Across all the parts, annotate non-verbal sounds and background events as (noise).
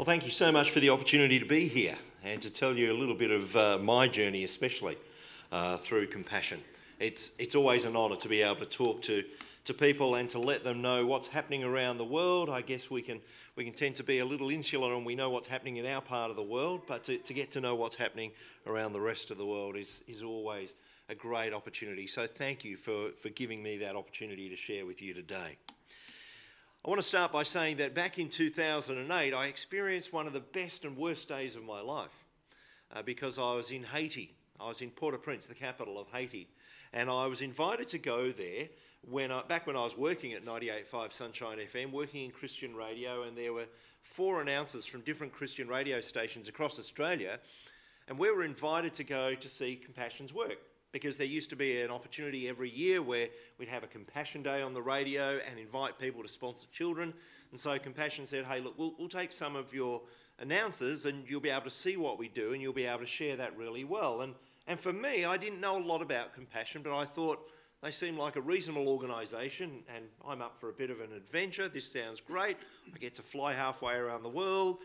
Well, thank you so much for the opportunity to be here and to tell you a little bit of uh, my journey, especially uh, through compassion. It's, it's always an honour to be able to talk to, to people and to let them know what's happening around the world. I guess we can, we can tend to be a little insular and we know what's happening in our part of the world, but to, to get to know what's happening around the rest of the world is, is always a great opportunity. So, thank you for, for giving me that opportunity to share with you today. I want to start by saying that back in 2008, I experienced one of the best and worst days of my life uh, because I was in Haiti. I was in Port au Prince, the capital of Haiti, and I was invited to go there when I, back when I was working at 98.5 Sunshine FM, working in Christian radio, and there were four announcers from different Christian radio stations across Australia, and we were invited to go to see Compassion's work because there used to be an opportunity every year where we'd have a compassion day on the radio and invite people to sponsor children. And so Compassion said, hey, look, we'll, we'll take some of your announcers and you'll be able to see what we do and you'll be able to share that really well. And, and for me, I didn't know a lot about Compassion, but I thought they seem like a reasonable organisation and I'm up for a bit of an adventure. This sounds great. I get to fly halfway around the world.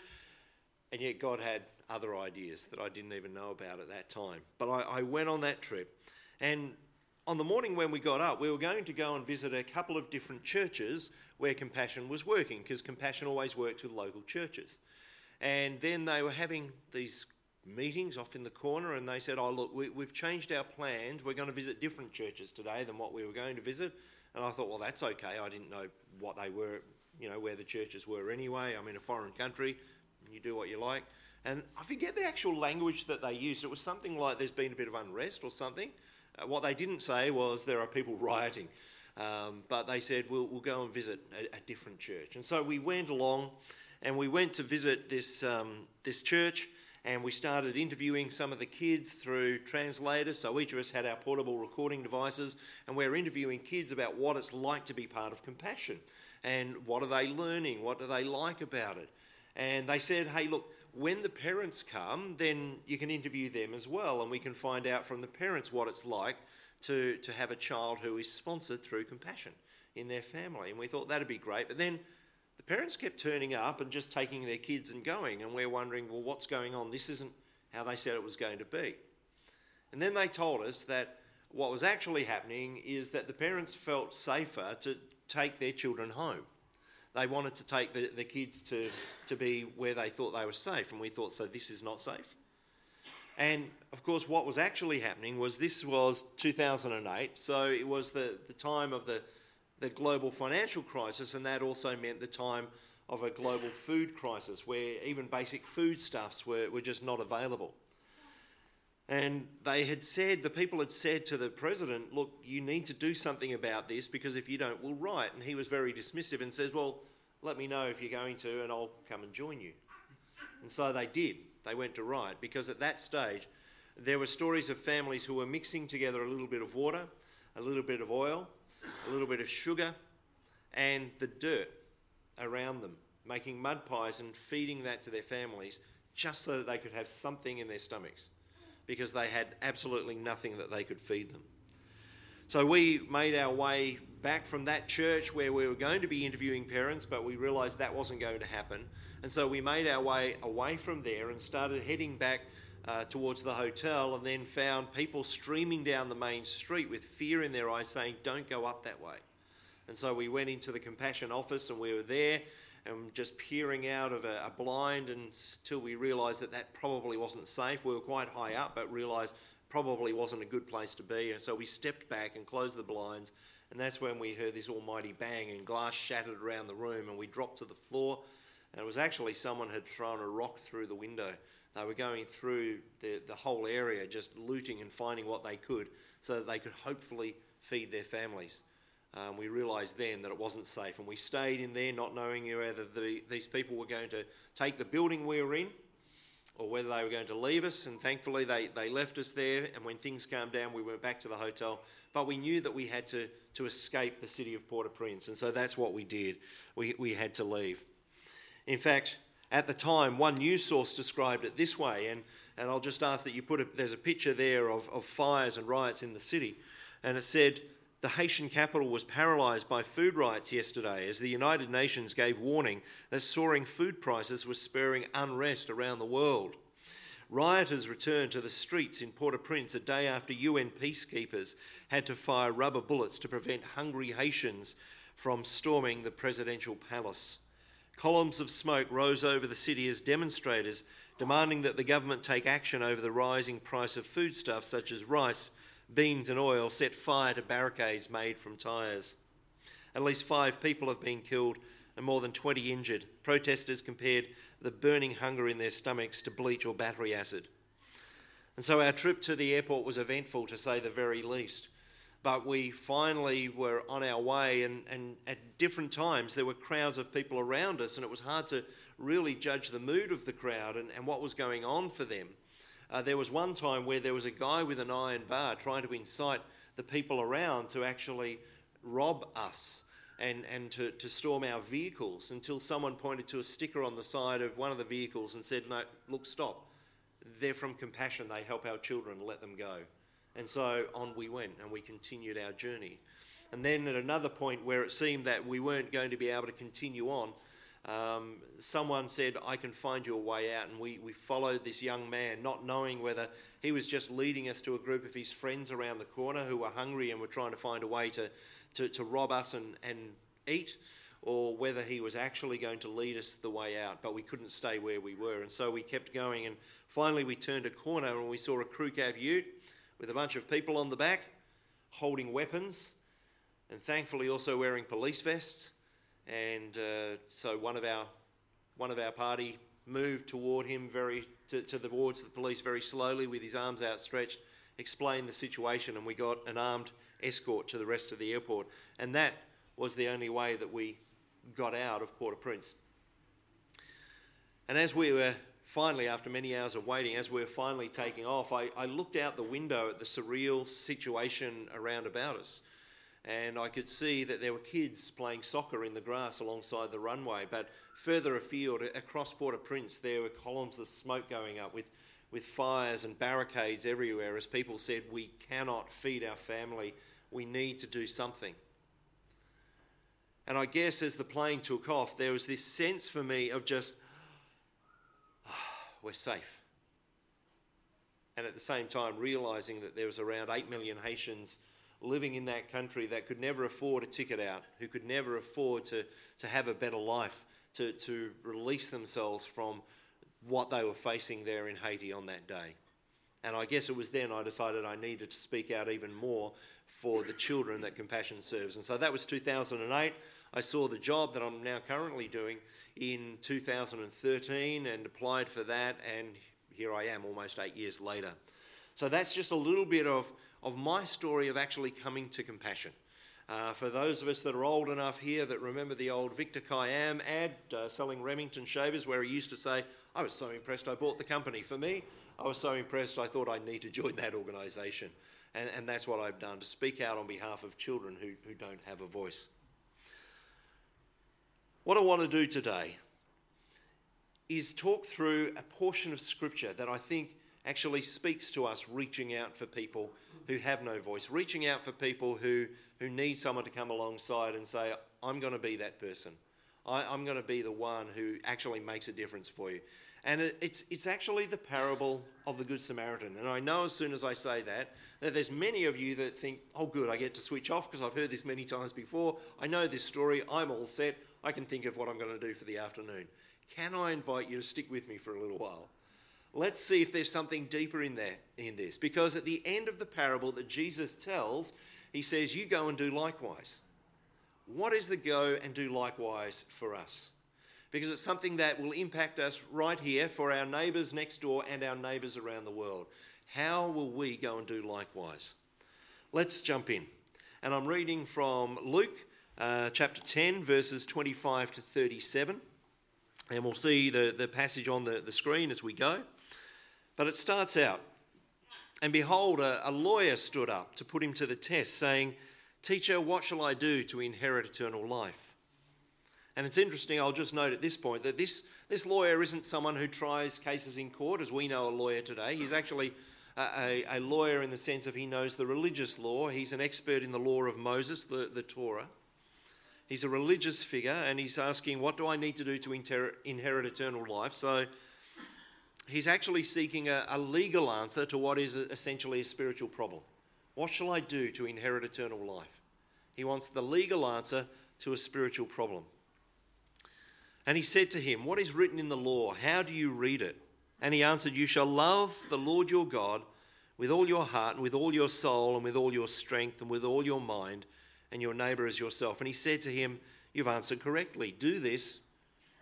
And yet God had other ideas that I didn't even know about at that time. But I, I went on that trip. And on the morning when we got up, we were going to go and visit a couple of different churches where Compassion was working, because Compassion always worked with local churches. And then they were having these meetings off in the corner, and they said, Oh, look, we, have changed our plans. We're going to visit different churches today than what we were going to visit. And I thought, Well, that's okay. I didn't know what they were, you know, where the churches were anyway. I'm in a foreign country. You do what you like. And I forget the actual language that they used. It was something like there's been a bit of unrest or something. Uh, what they didn't say was there are people (laughs) rioting. Um, but they said, we'll, we'll go and visit a, a, different church. And so we went along and we went to visit this, um, this church and we started interviewing some of the kids through translators. So each of us had our portable recording devices and we we're interviewing kids about what it's like to be part of Compassion and what are they learning, what do they like about it. And they said, hey, look, when the parents come, then you can interview them as well, and we can find out from the parents what it's like to, to have a child who is sponsored through compassion in their family. And we thought that'd be great. But then the parents kept turning up and just taking their kids and going, and we're wondering, well, what's going on? This isn't how they said it was going to be. And then they told us that what was actually happening is that the parents felt safer to take their children home they wanted to take the, the kids to, to be where they thought they were safe, and we thought, so this is not safe. And of course, what was actually happening was this was 2008, so it was the, the time of the, the global financial crisis, and that also meant the time of a global food crisis where even basic foodstuffs were, were just not available. And they had said, the people had said to the president, look, you need to do something about this because if you don't, we'll riot. And he was very dismissive and says, well, let me know if you're going to and I'll come and join you. And so they did. They went to riot because at that stage, there were stories of families who were mixing together a little bit of water, a little bit of oil, a little bit of sugar, and the dirt around them, making mud pies and feeding that to their families just so that they could have something in their stomachs because they had absolutely nothing that they could feed them. So we made our way back from that church where we were going to be interviewing parents, but we realised that wasn't going to happen. And so we made our way away from there and started heading back uh, towards the hotel and then found people streaming down the main street with fear in their eyes saying, Don't go up that way. And so we went into the compassion office and we were there and just peering out of a, a blind until we realised that that probably wasn't safe. We were quite high up, but realised probably wasn't a good place to be. And so we stepped back and closed the blinds. And that's when we heard this almighty bang and glass shattered around the room and we dropped to the floor. And it was actually someone had thrown a rock through the window. They were going through the, the whole area, just looting and finding what they could so that they could hopefully feed their families um, we realised then that it wasn't safe. And we stayed in there not knowing whether the, these people were going to take the building we were in or whether they were going to leave us. And thankfully, they, they left us there. And when things calmed down, we went back to the hotel. But we knew that we had to, to escape the city of Port au Prince. And so that's what we did. We, we had to leave. In fact, at the time, one news source described it this way. And, and I'll just ask that you put a, there's a picture there of, of fires and riots in the city. And it said, The Haitian capital was paralysed by food riots yesterday as the United Nations gave warning that soaring food prices were spurring unrest around the world. Rioters returned to the streets in Port au Prince a day after UN peacekeepers had to fire rubber bullets to prevent hungry Haitians from storming the presidential palace. Columns of smoke rose over the city as demonstrators demanding that the government take action over the rising price of foodstuffs such as rice, beans, and oil set fire to barricades made from tyres. At least five people have been killed and more than 20 injured. Protesters compared the burning hunger in their stomachs to bleach or battery acid. And so our trip to the airport was eventful, to say the very least. But we finally were on our way, and, and at different times there were crowds of people around us, and it was hard to really judge the mood of the crowd and, and what was going on for them. Uh, there was one time where there was a guy with an iron bar trying to incite the people around to actually rob us and, and to, to storm our vehicles until someone pointed to a sticker on the side of one of the vehicles and said, No, look, stop. They're from compassion. They help our children. Let them go. And so on we went and we continued our journey. And then at another point where it seemed that we weren't going to be able to continue on, um, someone said, I can find you a way out. And we, we followed this young man, not knowing whether he was just leading us to a group of his friends around the corner who were hungry and were trying to find a way to, to, to rob us and, and eat, or whether he was actually going to lead us the way out. But we couldn't stay where we were. And so we kept going. And finally, we turned a corner and we saw a crew cab ute with a bunch of people on the back holding weapons and thankfully also wearing police vests. And uh, so one of our one of our party moved toward him very to, to the of the police very slowly with his arms outstretched, explained the situation, and we got an armed escort to the rest of the airport. And that was the only way that we got out of Port-au-Prince. And as we were finally, after many hours of waiting, as we were finally taking off, I, I looked out the window at the surreal situation around about us and I could see that there were kids playing soccer in the grass alongside the runway. But further afield, across Port-au-Prince, there were columns of smoke going up with, with fires and barricades everywhere as people said, We cannot feed our family, we need to do something. And I guess as the plane took off, there was this sense for me of just, oh, we're safe. And at the same time, realizing that there was around 8 million Haitians living in that country that could never afford a ticket out, who could never afford to, to have a better life, to, to release themselves from what they were facing there in Haiti on that day. And I guess it was then I decided I needed to speak out even more for the children that Compassion serves. And so that was 2008. I saw the job that I'm now currently doing in 2013 and applied for that, and here I am almost eight years later. So that's just a little bit of of my story of actually coming to compassion. Uh, for those of us that are old enough here that remember the old Victor Kiam ad uh, selling Remington shavers, where he used to say, I was so impressed I bought the company. For me, I was so impressed I thought I'd need to join that organisation. And, and that's what I've done to speak out on behalf of children who, who don't have a voice. What I want to do today is talk through a portion of Scripture that I think actually speaks to us reaching out for people who have no voice, reaching out for people who, who need someone to come alongside and say, I'm going to be that person. I, am going to be the one who actually makes a difference for you. And it, it's, it's actually the parable of the Good Samaritan. And I know as soon as I say that, that there's many of you that think, oh, good, I get to switch off because I've heard this many times before. I know this story. I'm all set. I can think of what I'm going to do for the afternoon. Can I invite you to stick with me for a little while? Let's see if there's something deeper in there in this. Because at the end of the parable that Jesus tells, he says, You go and do likewise. What is the go and do likewise for us? Because it's something that will impact us right here for our neighbours next door and our neighbours around the world. How will we go and do likewise? Let's jump in. And I'm reading from Luke uh, chapter 10, verses 25 to 37. And we'll see the, the passage on the, the screen as we go. But it starts out, and behold, a, a lawyer stood up to put him to the test, saying, Teacher, what shall I do to inherit eternal life? And it's interesting, I'll just note at this point that this, this lawyer isn't someone who tries cases in court, as we know a lawyer today. He's actually a, a, lawyer in the sense of he knows the religious law. He's an expert in the law of Moses, the, the Torah. He's a religious figure, and he's asking, What do I need to do to inter- inherit eternal life? So he's actually seeking a, a legal answer to what is essentially a spiritual problem. What shall I do to inherit eternal life? He wants the legal answer to a spiritual problem. And he said to him, What is written in the law? How do you read it? And he answered, You shall love the Lord your God with all your heart, and with all your soul, and with all your strength, and with all your mind, and your neighbour as yourself. And he said to him, You've answered correctly. Do this,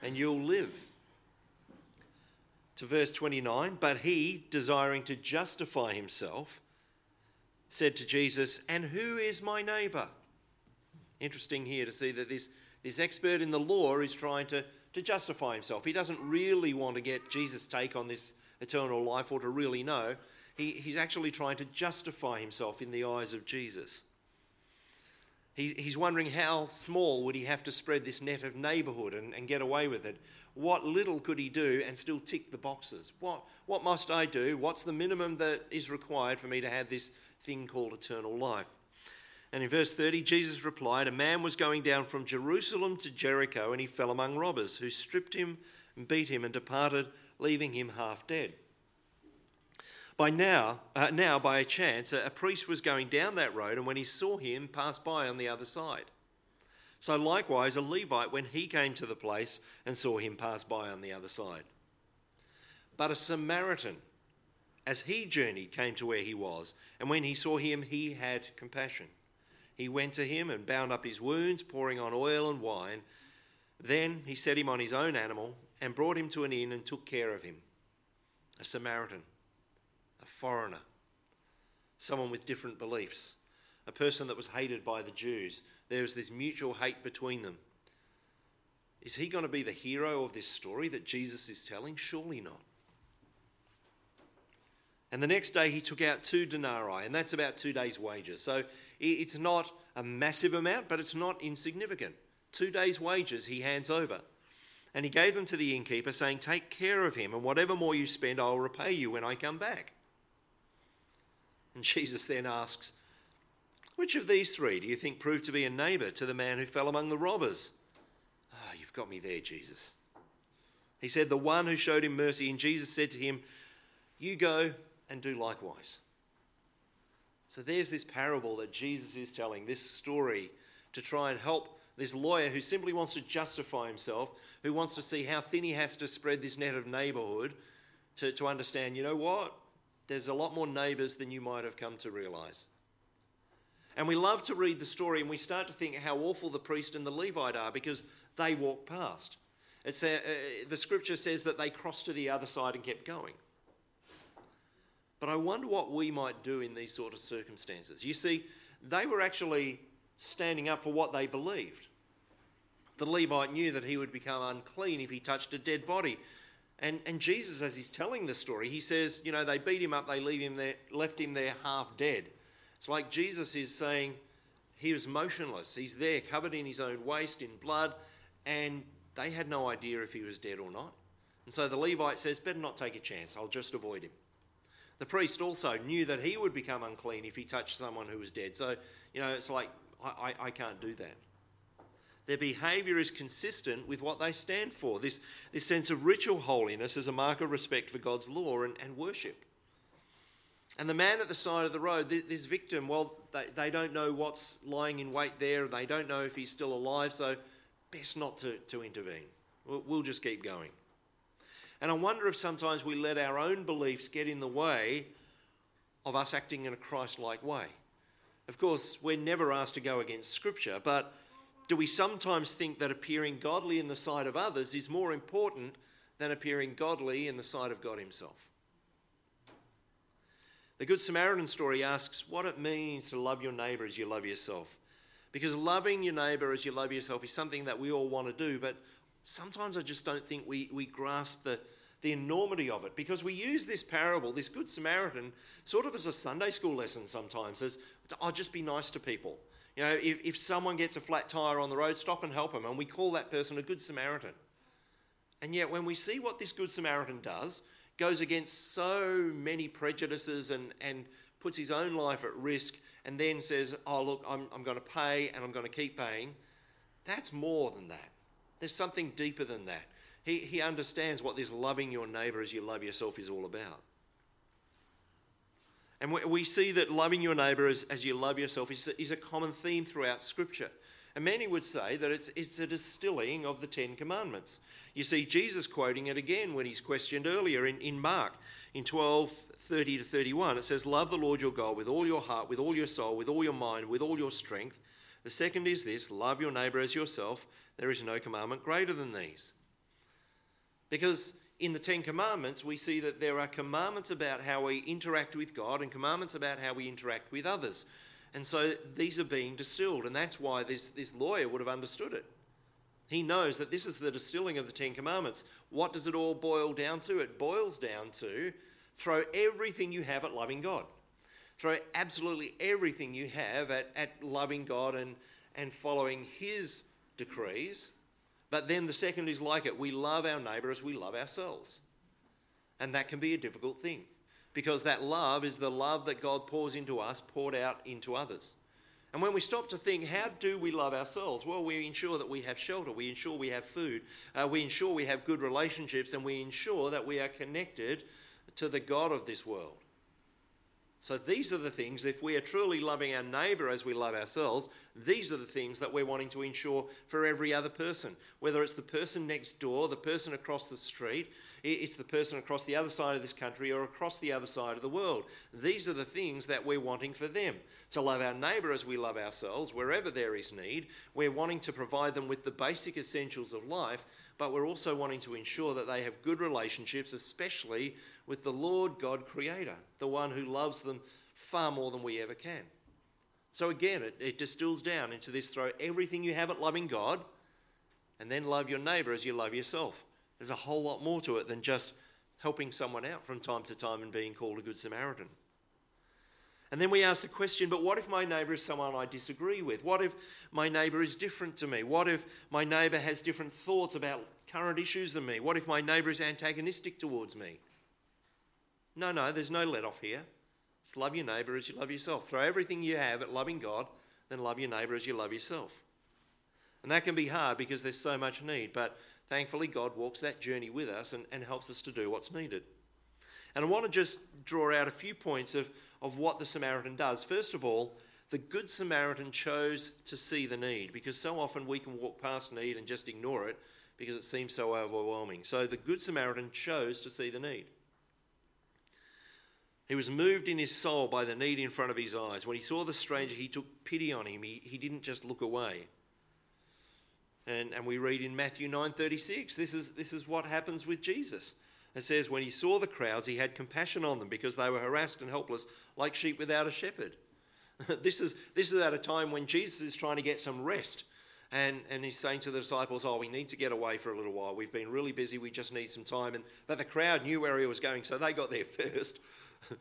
and you'll live. To verse 29, but he, desiring to justify himself, said to Jesus, And who is my neighbour? Interesting here to see that this, this expert in the law is trying to, to justify himself. He doesn't really want to get Jesus' take on this eternal life or to really know. He, he's actually trying to justify himself in the eyes of Jesus. He, he's wondering how small would he have to spread this net of neighbourhood and, and get away with it? What little could he do and still tick the boxes? What, what must I do? What's the minimum that is required for me to have this thing called eternal life? And in verse 30, Jesus replied, A man was going down from Jerusalem to Jericho, and he fell among robbers, who stripped him and beat him and departed, leaving him half dead. By now, uh, now by a chance, a, a priest was going down that road, and when he saw him, passed by on the other side. So likewise, a Levite, when he came to the place and saw him, pass by on the other side. But a Samaritan, as he journeyed, came to where he was, and when he saw him, he had compassion he went to him and bound up his wounds, pouring on oil and wine. Then he set him on his own animal and brought him to an inn and took care of him. A Samaritan, a foreigner, someone with different beliefs, a person that was hated by the Jews. There was this mutual hate between them. Is he going to be the hero of this story that Jesus is telling? Surely not. And the next day he took out two denarii, and that's about two days' wages. So it's not a massive amount, but it's not insignificant. Two days' wages he hands over. And he gave them to the innkeeper, saying, Take care of him, and whatever more you spend, I will repay you when I come back. And Jesus then asks, Which of these three do you think proved to be a neighbour to the man who fell among the robbers? Ah, oh, you've got me there, Jesus. He said, The one who showed him mercy. And Jesus said to him, You go and do likewise. So there's this parable that Jesus is telling, this story to try and help this lawyer who simply wants to justify himself, who wants to see how thin he has to spread this net of neighbourhood to, to understand, you know what? There's a lot more neighbours than you might have come to realise. And we love to read the story and we start to think how awful the priest and the Levite are because they walk past. It's a, uh, the scripture says that they crossed to the other side and kept going. But I wonder what we might do in these sort of circumstances. You see, they were actually standing up for what they believed. The Levite knew that he would become unclean if he touched a dead body. And, and Jesus, as he's telling the story, he says, you know, they beat him up, they leave him there, left him there half dead. It's like Jesus is saying he was motionless. He's there, covered in his own waste, in blood, and they had no idea if he was dead or not. And so the Levite says, better not take a chance, I'll just avoid him. The priest also knew that he would become unclean if he touched someone who was dead. So, you know, it's like, I, I, I can't do that. Their behaviour is consistent with what they stand for this, this sense of ritual holiness as a mark of respect for God's law and, and worship. And the man at the side of the road, this victim, well, they, they don't know what's lying in wait there. And they don't know if he's still alive, so best not to, to intervene. We'll, we'll just keep going. And I wonder if sometimes we let our own beliefs get in the way of us acting in a Christ like way. Of course, we're never asked to go against Scripture, but do we sometimes think that appearing godly in the sight of others is more important than appearing godly in the sight of God Himself? The Good Samaritan story asks what it means to love your neighbour as you love yourself. Because loving your neighbour as you love yourself is something that we all want to do, but sometimes I just don't think we, we grasp the, the enormity of it because we use this parable, this Good Samaritan, sort of as a Sunday school lesson sometimes, as I'll oh, just be nice to people. You know, if, if someone gets a flat tyre on the road, stop and help them, and we call that person a Good Samaritan. And yet, when we see what this Good Samaritan does, goes against so many prejudices and, and puts his own life at risk and then says, Oh, look, I'm, I'm going to pay and I'm going to keep paying, that's more than that. There's something deeper than that. He, he understands what this loving your neighbour as you love yourself is all about. And we, we see that loving your neighbour as, as you love yourself is, is a common theme throughout Scripture. And many would say that it's, it's a distilling of the Ten Commandments. You see Jesus quoting it again when he's questioned earlier in, in Mark in 12 30 to 31. It says, Love the Lord your God with all your heart, with all your soul, with all your mind, with all your strength. The second is this love your neighbour as yourself. There is no commandment greater than these. Because in the Ten Commandments, we see that there are commandments about how we interact with God and commandments about how we interact with others. And so these are being distilled, and that's why this, this lawyer would have understood it. He knows that this is the distilling of the Ten Commandments. What does it all boil down to? It boils down to throw everything you have at loving God. Throw absolutely everything you have at, at loving God and, and following His decrees. But then the second is like it we love our neighbour as we love ourselves. And that can be a difficult thing because that love is the love that God pours into us, poured out into others. And when we stop to think, how do we love ourselves? Well, we ensure that we have shelter, we ensure we have food, uh, we ensure we have good relationships, and we ensure that we are connected to the God of this world. So these are the things, if we are truly loving our neighbour as we love ourselves, these are the things that we're wanting to ensure for every other person. Whether it's the person next door, the person across the street, it's the person across the other side of this country or across the other side of the world. These are the things that we're wanting for them. To love our neighbour as we love ourselves, wherever there is need, we're wanting to provide them with the basic essentials of life, but we're also wanting to ensure that they have good relationships, especially with the Lord God Creator, the one who loves them far more than we ever can. So again, it, it distills down into this throw everything you have at loving God and then love your neighbour as you love yourself. There's a whole lot more to it than just helping someone out from time to time and being called a good Samaritan. And then we ask the question but what if my neighbour is someone I disagree with? What if my neighbour is different to me? What if my neighbour has different thoughts about current issues than me? What if my neighbour is antagonistic towards me? No, no, there's no let off here. It's love your neighbour as you love yourself. Throw everything you have at loving God, then love your neighbour as you love yourself. And that can be hard because there's so much need, but thankfully God walks that journey with us and, and helps us to do what's needed. And I want to just draw out a few points of, of what the Samaritan does. First of all, the Good Samaritan chose to see the need because so often we can walk past need and just ignore it because it seems so overwhelming. So the Good Samaritan chose to see the need. He was moved in his soul by the need in front of his eyes. When he saw the stranger, he took pity on him. He, he didn't just look away. And, and we read in Matthew 9:36, this is, this is what happens with Jesus. It says, when he saw the crowds, he had compassion on them because they were harassed and helpless, like sheep without a shepherd. (laughs) this, is, this is at a time when Jesus is trying to get some rest. And, and he's saying to the disciples, Oh, we need to get away for a little while. We've been really busy. We just need some time. And, but the crowd knew where he was going, so they got there (laughs) first. (laughs)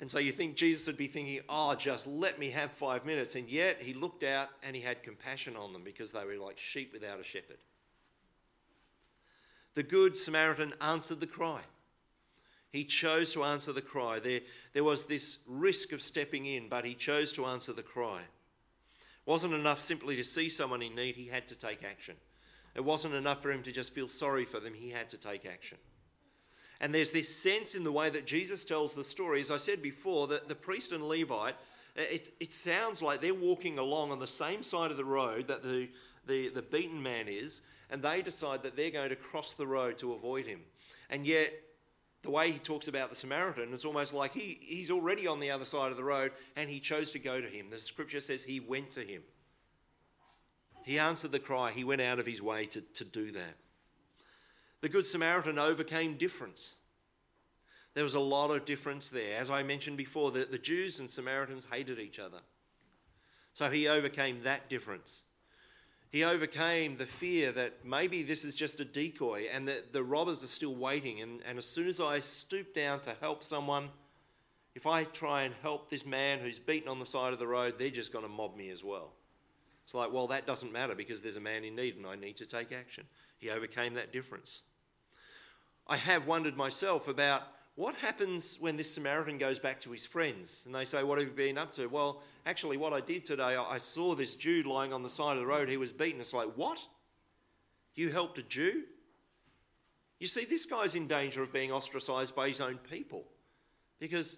and so you think Jesus would be thinking, oh, just let me have five minutes. And yet he looked out and he had compassion on them because they were like sheep without a shepherd. The Good Samaritan answered the cry. He chose to answer the cry. There, there was this risk of stepping in, but he chose to answer the cry. It wasn't enough simply to see someone in need, he had to take action. It wasn't enough for him to just feel sorry for them, he had to take action. And there's this sense in the way that Jesus tells the story, as I said before, that the priest and Levite, it, it sounds like they're walking along on the same side of the road that the, the, the beaten man is, and they decide that they're going to cross the road to avoid him. And yet, the way he talks about the Samaritan, it's almost like he, he's already on the other side of the road and he chose to go to him. The scripture says he went to him. He answered the cry, he went out of his way to, to do that. The Good Samaritan overcame difference. There was a lot of difference there. As I mentioned before, the, the Jews and Samaritans hated each other. So he overcame that difference. He overcame the fear that maybe this is just a decoy and that the robbers are still waiting. And, and as soon as I stoop down to help someone, if I try and help this man who's beaten on the side of the road, they're just going to mob me as well. It's like, well, that doesn't matter because there's a man in need and I need to take action. He overcame that difference. I have wondered myself about what happens when this Samaritan goes back to his friends and they say, What have you been up to? Well, actually, what I did today, I saw this Jew lying on the side of the road. He was beaten. It's like, What? You helped a Jew? You see, this guy's in danger of being ostracized by his own people because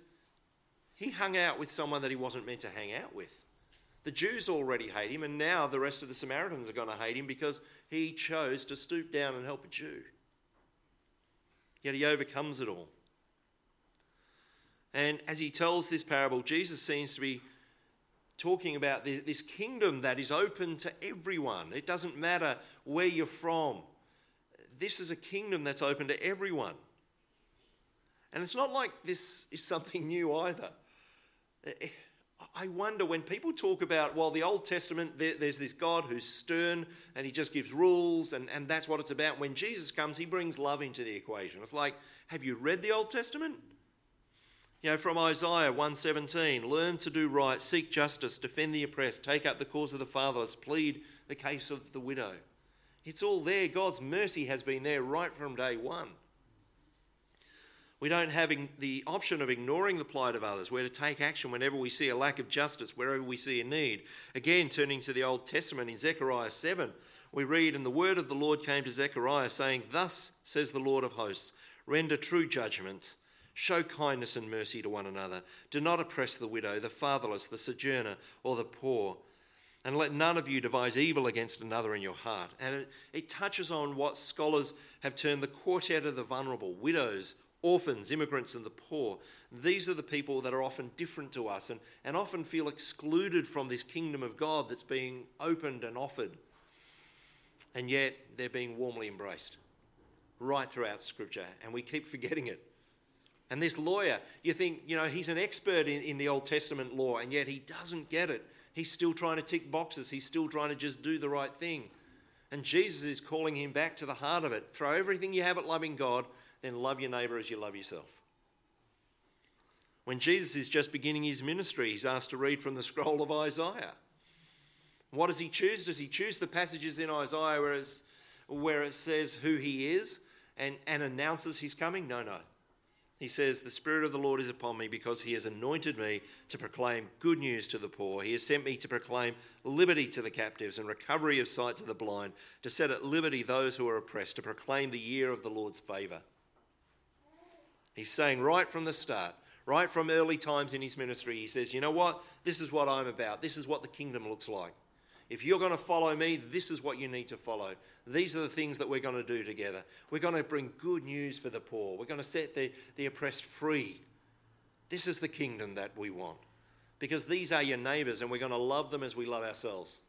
he hung out with someone that he wasn't meant to hang out with. The Jews already hate him, and now the rest of the Samaritans are going to hate him because he chose to stoop down and help a Jew. Yet he overcomes it all. And as he tells this parable, Jesus seems to be talking about this kingdom that is open to everyone. It doesn't matter where you're from. This is a kingdom that's open to everyone. And it's not like this is something (laughs) new either. I wonder when people talk about, well, the Old Testament, there's this God who's stern and he just gives rules and, and that's what it's about. When Jesus comes, he brings love into the equation. It's like, have you read the Old Testament? You know, from Isaiah 117, learn to do right, seek justice, defend the oppressed, take up the cause of the fatherless, plead the case of the widow. It's all there. God's mercy has been there right from day one. We don't have the option of ignoring the plight of others. We're to take action whenever we see a lack of justice, wherever we see a need. Again, turning to the Old Testament in Zechariah 7, we read, And the word of the Lord came to Zechariah, saying, Thus says the Lord of hosts, render true judgment, show kindness and mercy to one another. Do not oppress the widow, the fatherless, the sojourner, or the poor. And let none of you devise evil against another in your heart. And it, it touches on what scholars have termed the quartet of the vulnerable widows, orphans, immigrants, and the poor. These are the people that are often different to us and, and often feel excluded from this kingdom of God that's being opened and offered. And yet they're being warmly embraced right throughout Scripture, and we keep (laughs) forgetting it. And this lawyer, you think, you know, he's an expert in, in the Old Testament law, and yet he doesn't get it. He's still trying to tick boxes, he's still trying to just do the right thing. And Jesus is calling him back to the heart of it. Throw everything you have at loving God then love your neighbour as you love yourself. When Jesus is just beginning his ministry, he's asked to read from the scroll of Isaiah. What does he choose? Does he choose the passages in Isaiah where, where it says who he is and, and announces his coming? No, no. He says, The Spirit of the Lord is upon me because he has anointed me to proclaim good news to the poor. He has sent me to proclaim liberty to the captives and recovery of sight to the blind, to set at liberty those who are oppressed, to proclaim the year of the Lord's favour. He's saying right from the start, right from early times in his ministry, he says, You know what? This is what I'm about. This is what the kingdom looks like. If you're going to follow me, this is what you need to follow. These are the things that we're going to do together. We're going to bring good news for the poor. We're going to set the, the oppressed free. This is the kingdom that we want. Because these are your neighbours, and we're going to love them as we love ourselves.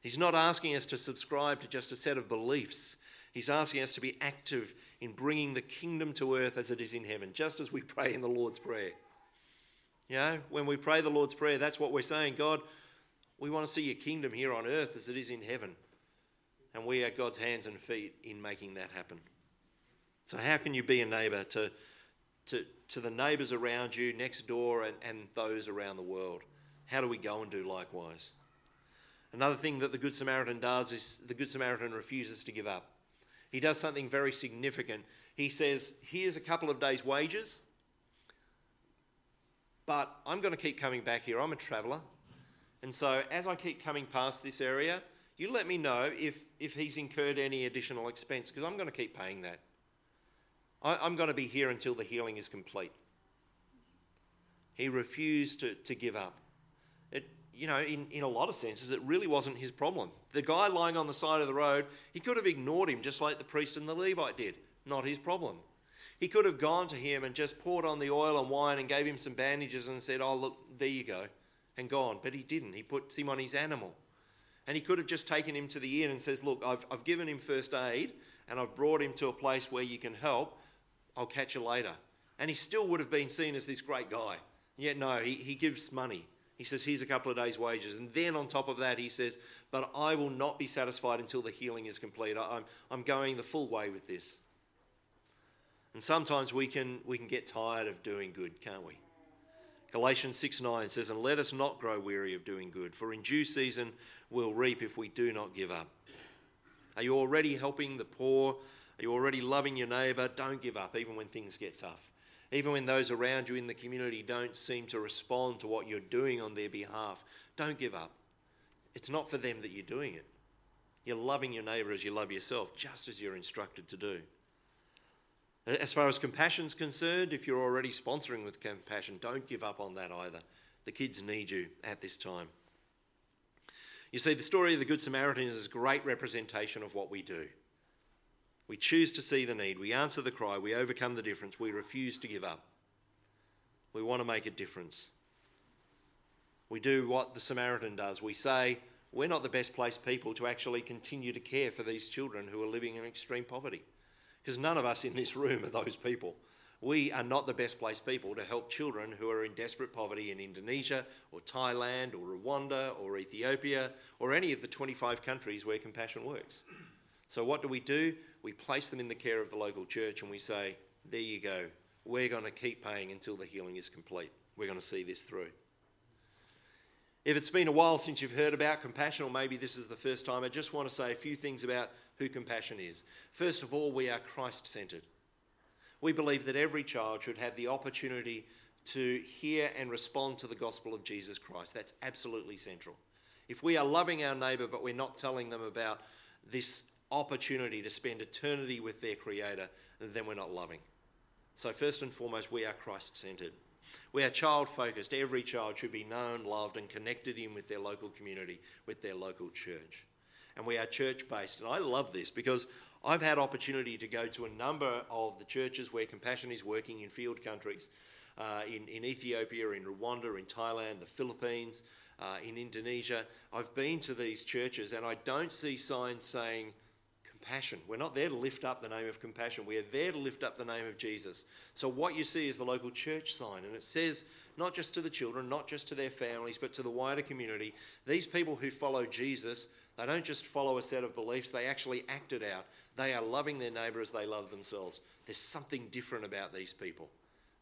He's not asking us to subscribe to just a set of beliefs. He's asking us to be active in bringing the kingdom to earth as it is in heaven, just as we (laughs) pray in the Lord's Prayer. You know, when we pray the Lord's Prayer, that's what we're saying God, we want to see your kingdom here on earth as it is in heaven. And we are God's hands and feet in making that happen. So, how can you be a neighbour to, to, to the neighbours around you, next door, and, and those around the world? How do we go and do likewise? Another thing that the Good Samaritan does is the Good Samaritan refuses to give up he does something very significant. He says, Here's a couple of days' wages, but I'm going to keep coming back here. I'm a traveller. And so, as I keep coming past this area, you let me know if, if he's incurred any additional expense, because I'm going to keep paying that. I, am going to be here until the healing is complete. He refused to, to give up. It, you know, in, in a lot of senses, it really wasn't his problem. The guy lying on the side of the road, he could have ignored him just like the priest and the Levite did. Not his problem. He could have gone to him and just poured on the oil and wine and gave him some bandages and said, Oh, look, there you go, and gone. But he didn't. He puts him on his animal. And he could have just taken him to the inn and says, Look, I've, I've given him first aid and I've brought him to a place where you can help. I'll catch you later. And he still would have been seen as this great guy. Yet, no, he, he gives money. He says, Here's a couple of days' wages. And then on top of that, he says, But I will not be satisfied until the healing is complete. I'm, I'm going the full way with this. And sometimes we can, we can get tired of doing good, can't we? Galatians 6 9 says, And let us not grow weary of doing good, for in due season we'll reap if we do not give up. Are you already helping the poor Are you already loving your neighbour? Don't give up, even when things get tough. Even when those around you in the community don't seem to respond to what you're doing on their behalf, don't give up. It's not for them that you're doing it. You're loving your neighbour as you love yourself, just as you're instructed to do. As far as compassion's concerned, if you're already sponsoring with compassion, don't give up on that either. The kids need you at this time. You see, the story of the Good Samaritan is a great representation of what we do. We choose to see the need, we answer the cry, we overcome the difference, we refuse to give up. We want to make a difference. We do what the Samaritan does. We say, we're not the best placed people to actually continue to care for these children who are living in extreme poverty. Because none of us in this room are those people. We are not the best placed people to help children who are in desperate poverty in Indonesia or Thailand or Rwanda or Ethiopia or any of the 25 countries where compassion works. So, what do we do? We place them in the care of the local church and we say, There you go. We're going to keep paying until the healing is complete. We're going to see this through. If it's been a while since you've heard about compassion, or maybe this is the first time, I just want to say a few things about who compassion is. First of all, we are Christ centered. We believe that every child should have the opportunity to hear and respond to the gospel of Jesus Christ. That's absolutely central. If we are loving our neighbour, but we're not telling them about this opportunity to spend eternity with their Creator, then we're not loving. So, first and foremost, we are Christ centered. We are child focused. Every child should be known, loved, and connected in with their local community, with their local church. And we are church based. And I love this because I've had opportunity to go to a number of the churches where compassion is working in field countries. Uh, in, in Ethiopia, in Rwanda, in Thailand, the Philippines, uh, in Indonesia. I've been to these churches and I don't see signs saying, compassion. We're not there to lift up the name of compassion. We are there to lift up the name of Jesus. So what you see is the local church sign, and it says not just to the children, not just to their families, but to the wider community. These people who follow Jesus, they don't just follow a set of beliefs, they actually act it out. They are loving their neighbour as they love themselves. There's something different about these people.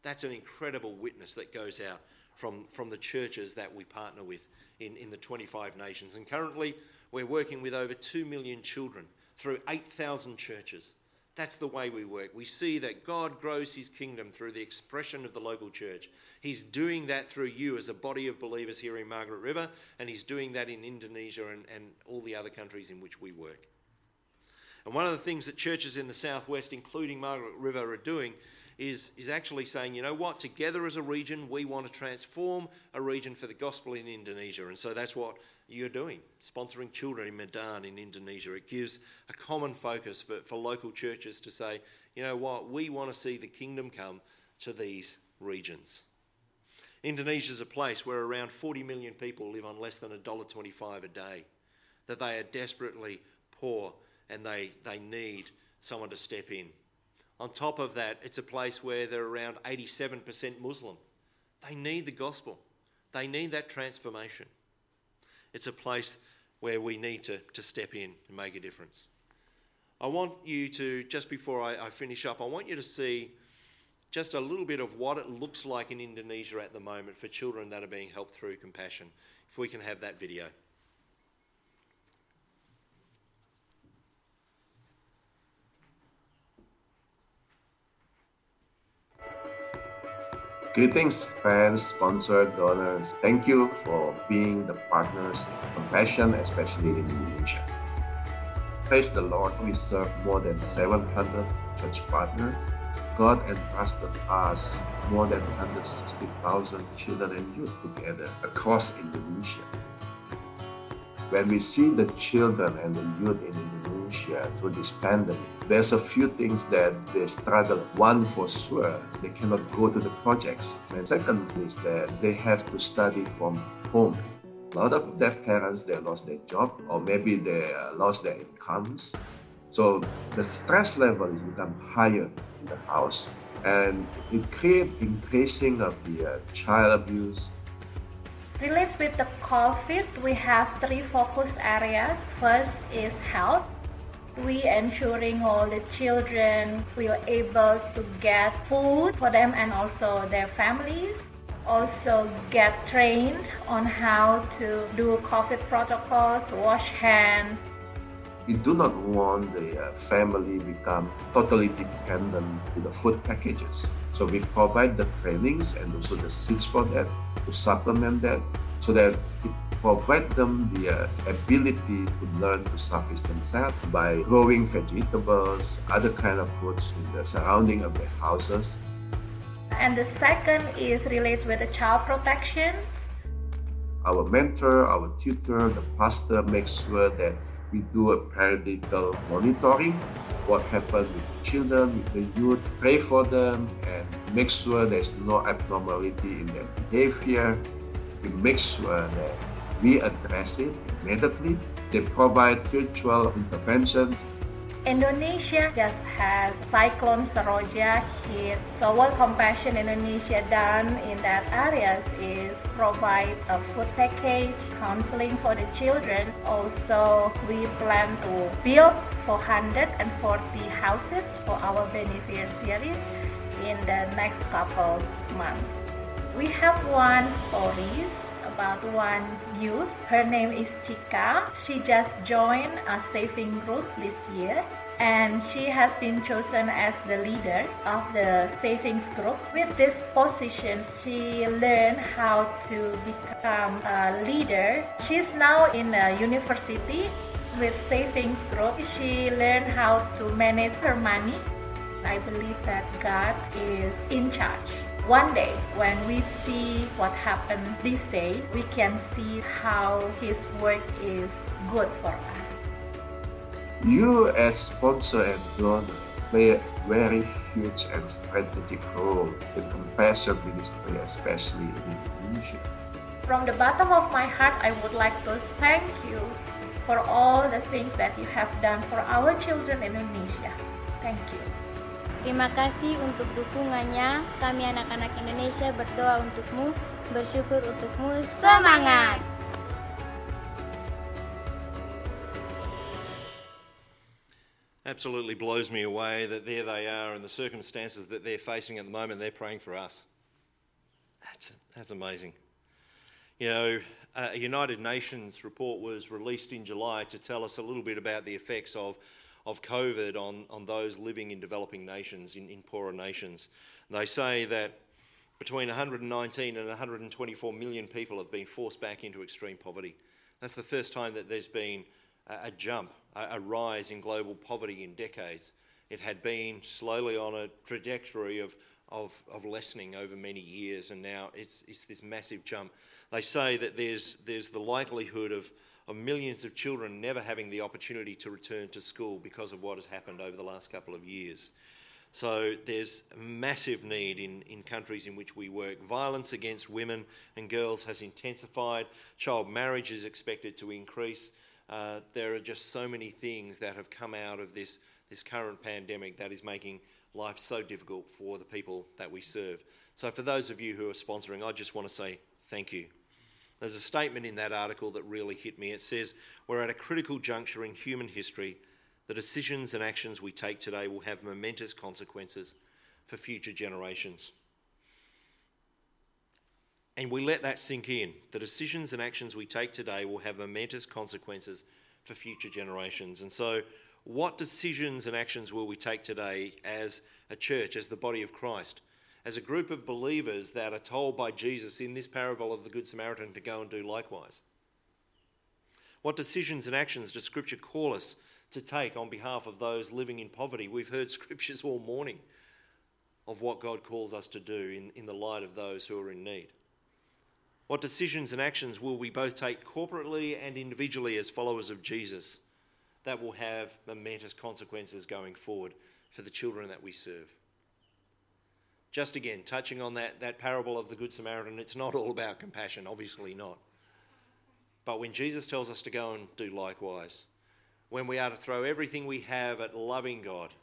That's an incredible witness that goes out from, from the churches that we partner with in, in the 25 nations. And currently, we're working with over 2 million children through 8,000 churches. That's the way we work. We see that God grows his kingdom through the expression of the local church. He's doing that through you as a body of believers here in Margaret River, and he's doing that in Indonesia and, and all the other countries in which we work. And one of the things that churches in the southwest, including Margaret River, are doing is, is actually saying, you know what, together as a region, we want to transform a region for the gospel in Indonesia. And so that's what you're doing, sponsoring children in Medan in Indonesia. It gives a common focus for, for local churches to say, you know what, we want to see the kingdom come to these regions. Indonesia is a place where around 40 million people live on less than $1.25 a day, that they are desperately poor and they, they need someone to step in. On top of that, it's a place where they're around 87% Muslim. They need the gospel, they need that transformation. It's a place where we need to, to step in and make a difference. I want you to, just before I, I finish up, I want you to see just a little bit of what it looks like in Indonesia at the moment for children that are being helped through compassion. If we can have that video. Greetings, friends, sponsors, donors. Thank you for being the partners in compassion, especially in Indonesia. Praise the Lord, we serve more than 700 church partners. God entrusted us more than 160,000 children and youth together across Indonesia. When we see the children and the youth in Indonesia through this pandemic, there's a few things that they struggle. One for sure, they cannot go to the projects. And second is that they have to study from home. A lot of deaf parents, they lost their job or maybe they lost their incomes. So the stress level is become higher in the house and it creates increasing of the uh, child abuse, Related with the COVID, we have three focus areas. First is health. We ensuring all the children will able to get food for them and also their families. Also get trained on how to do COVID protocols, wash hands. We do not want the uh, family become totally dependent to the food packages. So we provide the trainings and also the seeds for that to supplement that so that it provide them the uh, ability to learn to suffice themselves by growing vegetables, other kind of foods in the surrounding of their houses. And the second is relates with the child protections. Our mentor, our tutor, the pastor makes sure that we do a periodical monitoring what happens with the children, with the youth, pray for them and make sure there's no abnormality in their behavior. We make sure that we address it immediately. They provide virtual interventions. Indonesia just has Cyclone Seroja hit. So what Compassion Indonesia done in that areas is provide a food package, counseling for the children. Also, we plan to build 440 houses for our beneficiaries in the next couple months. We have one stories one youth. Her name is Chika. She just joined a saving group this year and she has been chosen as the leader of the savings group. With this position, she learned how to become a leader. She's now in a university with savings group. She learned how to manage her money. I believe that God is in charge one day when we see what happened this day, we can see how his work is good for us. You as sponsor and donor play a very huge and strategic role in compassion ministry, especially in Indonesia. From the bottom of my heart, I would like to thank you for all the things that you have done for our children in Indonesia. Thank you. Terima kasih untuk dukungannya. Kami anak-anak Indonesia berdoa untukmu, bersyukur untukmu. Semangat! Absolutely blows me away that there they are and the circumstances that they're facing at the moment, they're praying for us. That's, that's amazing. You know, a United Nations report was released in July to tell us a little bit about the effects of of COVID on, on those living in developing nations, in, in poorer nations. And they say that between 119 and 124 million people have been forced back into extreme poverty. That's the first time that there's been a, a jump, a, a rise in global poverty in decades. It had been slowly on a trajectory of, of, of, lessening over many years, and now it's, it's this massive jump. They say that there's, there's the likelihood of, of millions of children never having the opportunity to return to school because of what has happened over the last couple of years. So there's a massive need in, in countries in which we work. Violence against women and girls has intensified. Child marriage is expected to increase. Uh, there are just so many things that have come out of this, this current pandemic that is making life so difficult for the people that we serve. So, for those of you who are sponsoring, I just want to say thank you. There's a statement in that article that really hit me. It says, We're at a critical juncture in human history. The decisions and actions we take today will have momentous consequences for future generations. And we let that sink in. The decisions and actions we take today will have momentous consequences for future generations. And so, what decisions and actions will we take today as a church, as the body of Christ? As a group of believers that are told by Jesus in this parable of the Good Samaritan to go and do likewise? What decisions and actions does Scripture call us to take on behalf of those living in poverty? We've heard (laughs) scriptures all morning of what God calls us to do in, in the light of those who are in need. What decisions and actions will we both take corporately and individually as followers of Jesus that will have momentous consequences going forward for the children that we serve? Just again, touching on that, that parable of the Good Samaritan, it's not all about compassion, obviously not. But when Jesus tells us to go and do likewise, when we are to throw everything we have at loving God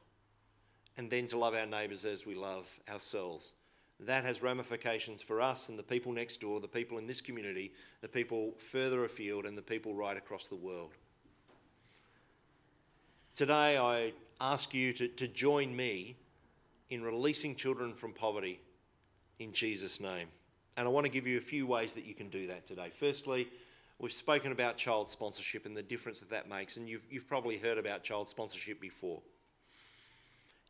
and then to love our neighbours as we love ourselves, that has ramifications for us and the people next door, the people in this community, the people further afield, and the people right across the world. Today, I ask you to, to join me in releasing children from poverty in Jesus' name. And I want to give you a few ways that you can do that today. Firstly, We've spoken about child sponsorship and the difference that that makes, and you've, you've probably heard about child sponsorship before.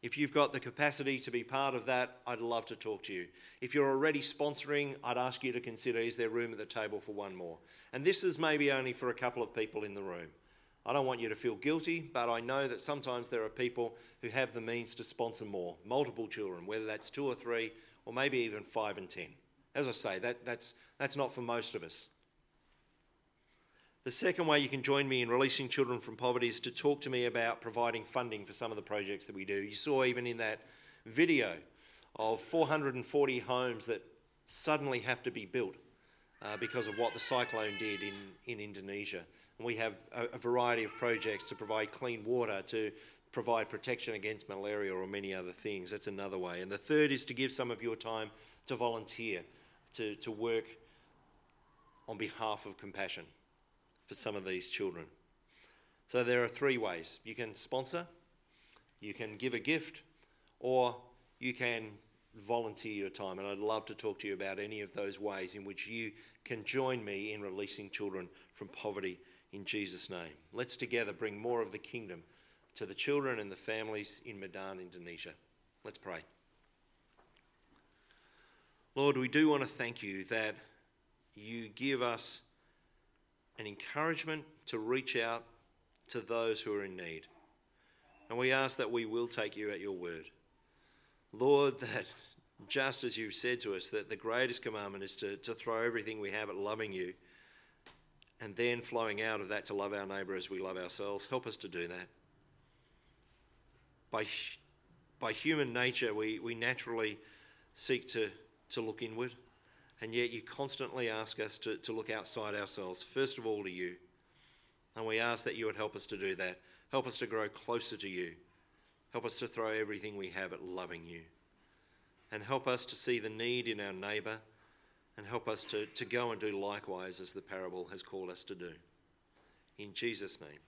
If you've got the capacity to be part of that, I'd love to talk to you. If you're already sponsoring, I'd ask you to consider is there room at the table for one more? And this is maybe only for a couple of people in the room. I don't want you to feel guilty, but I know that sometimes there are people who have the means to sponsor more, multiple children, whether that's two or three, or maybe even five and ten. As I say, that, that's, that's not for most of us. The second way you can join me in releasing children from poverty is to talk to me about providing funding for some of the projects that we do. You saw even in that video of 440 homes that suddenly have to be built uh, because of what the cyclone did in, in Indonesia. We have a, a variety of projects to provide clean water, to provide protection against malaria or many other things. That's another way. And the third is to give some of your time to volunteer, to, to work on behalf of compassion for some of these children. So there are three ways you can sponsor, you can give a gift, or you can volunteer your time. And I'd love to talk to you about any of those ways in which you can join me in releasing children from poverty in Jesus' name. Let's together bring more of the kingdom to the children and the families in Medan, Indonesia. Let's pray. Lord, we do want to thank you that you give us an encouragement to reach out to those who are in need. And we ask that we will take you at your word. Lord, that just as you've said to us, that the greatest commandment is to, to throw everything we have at loving you, and then flowing out of that to love our neighbour as we love ourselves. Help us to do that. By, by human nature, we, we naturally seek to, to look inward and yet you constantly ask us to, to look outside ourselves, first of all to you. And we ask that you would help us to do that. Help us to grow closer to you. Help us to throw everything we have at loving you. And help us to see the need in our neighbour and help us to, to go and do likewise as the parable has called us to do. In Jesus' name.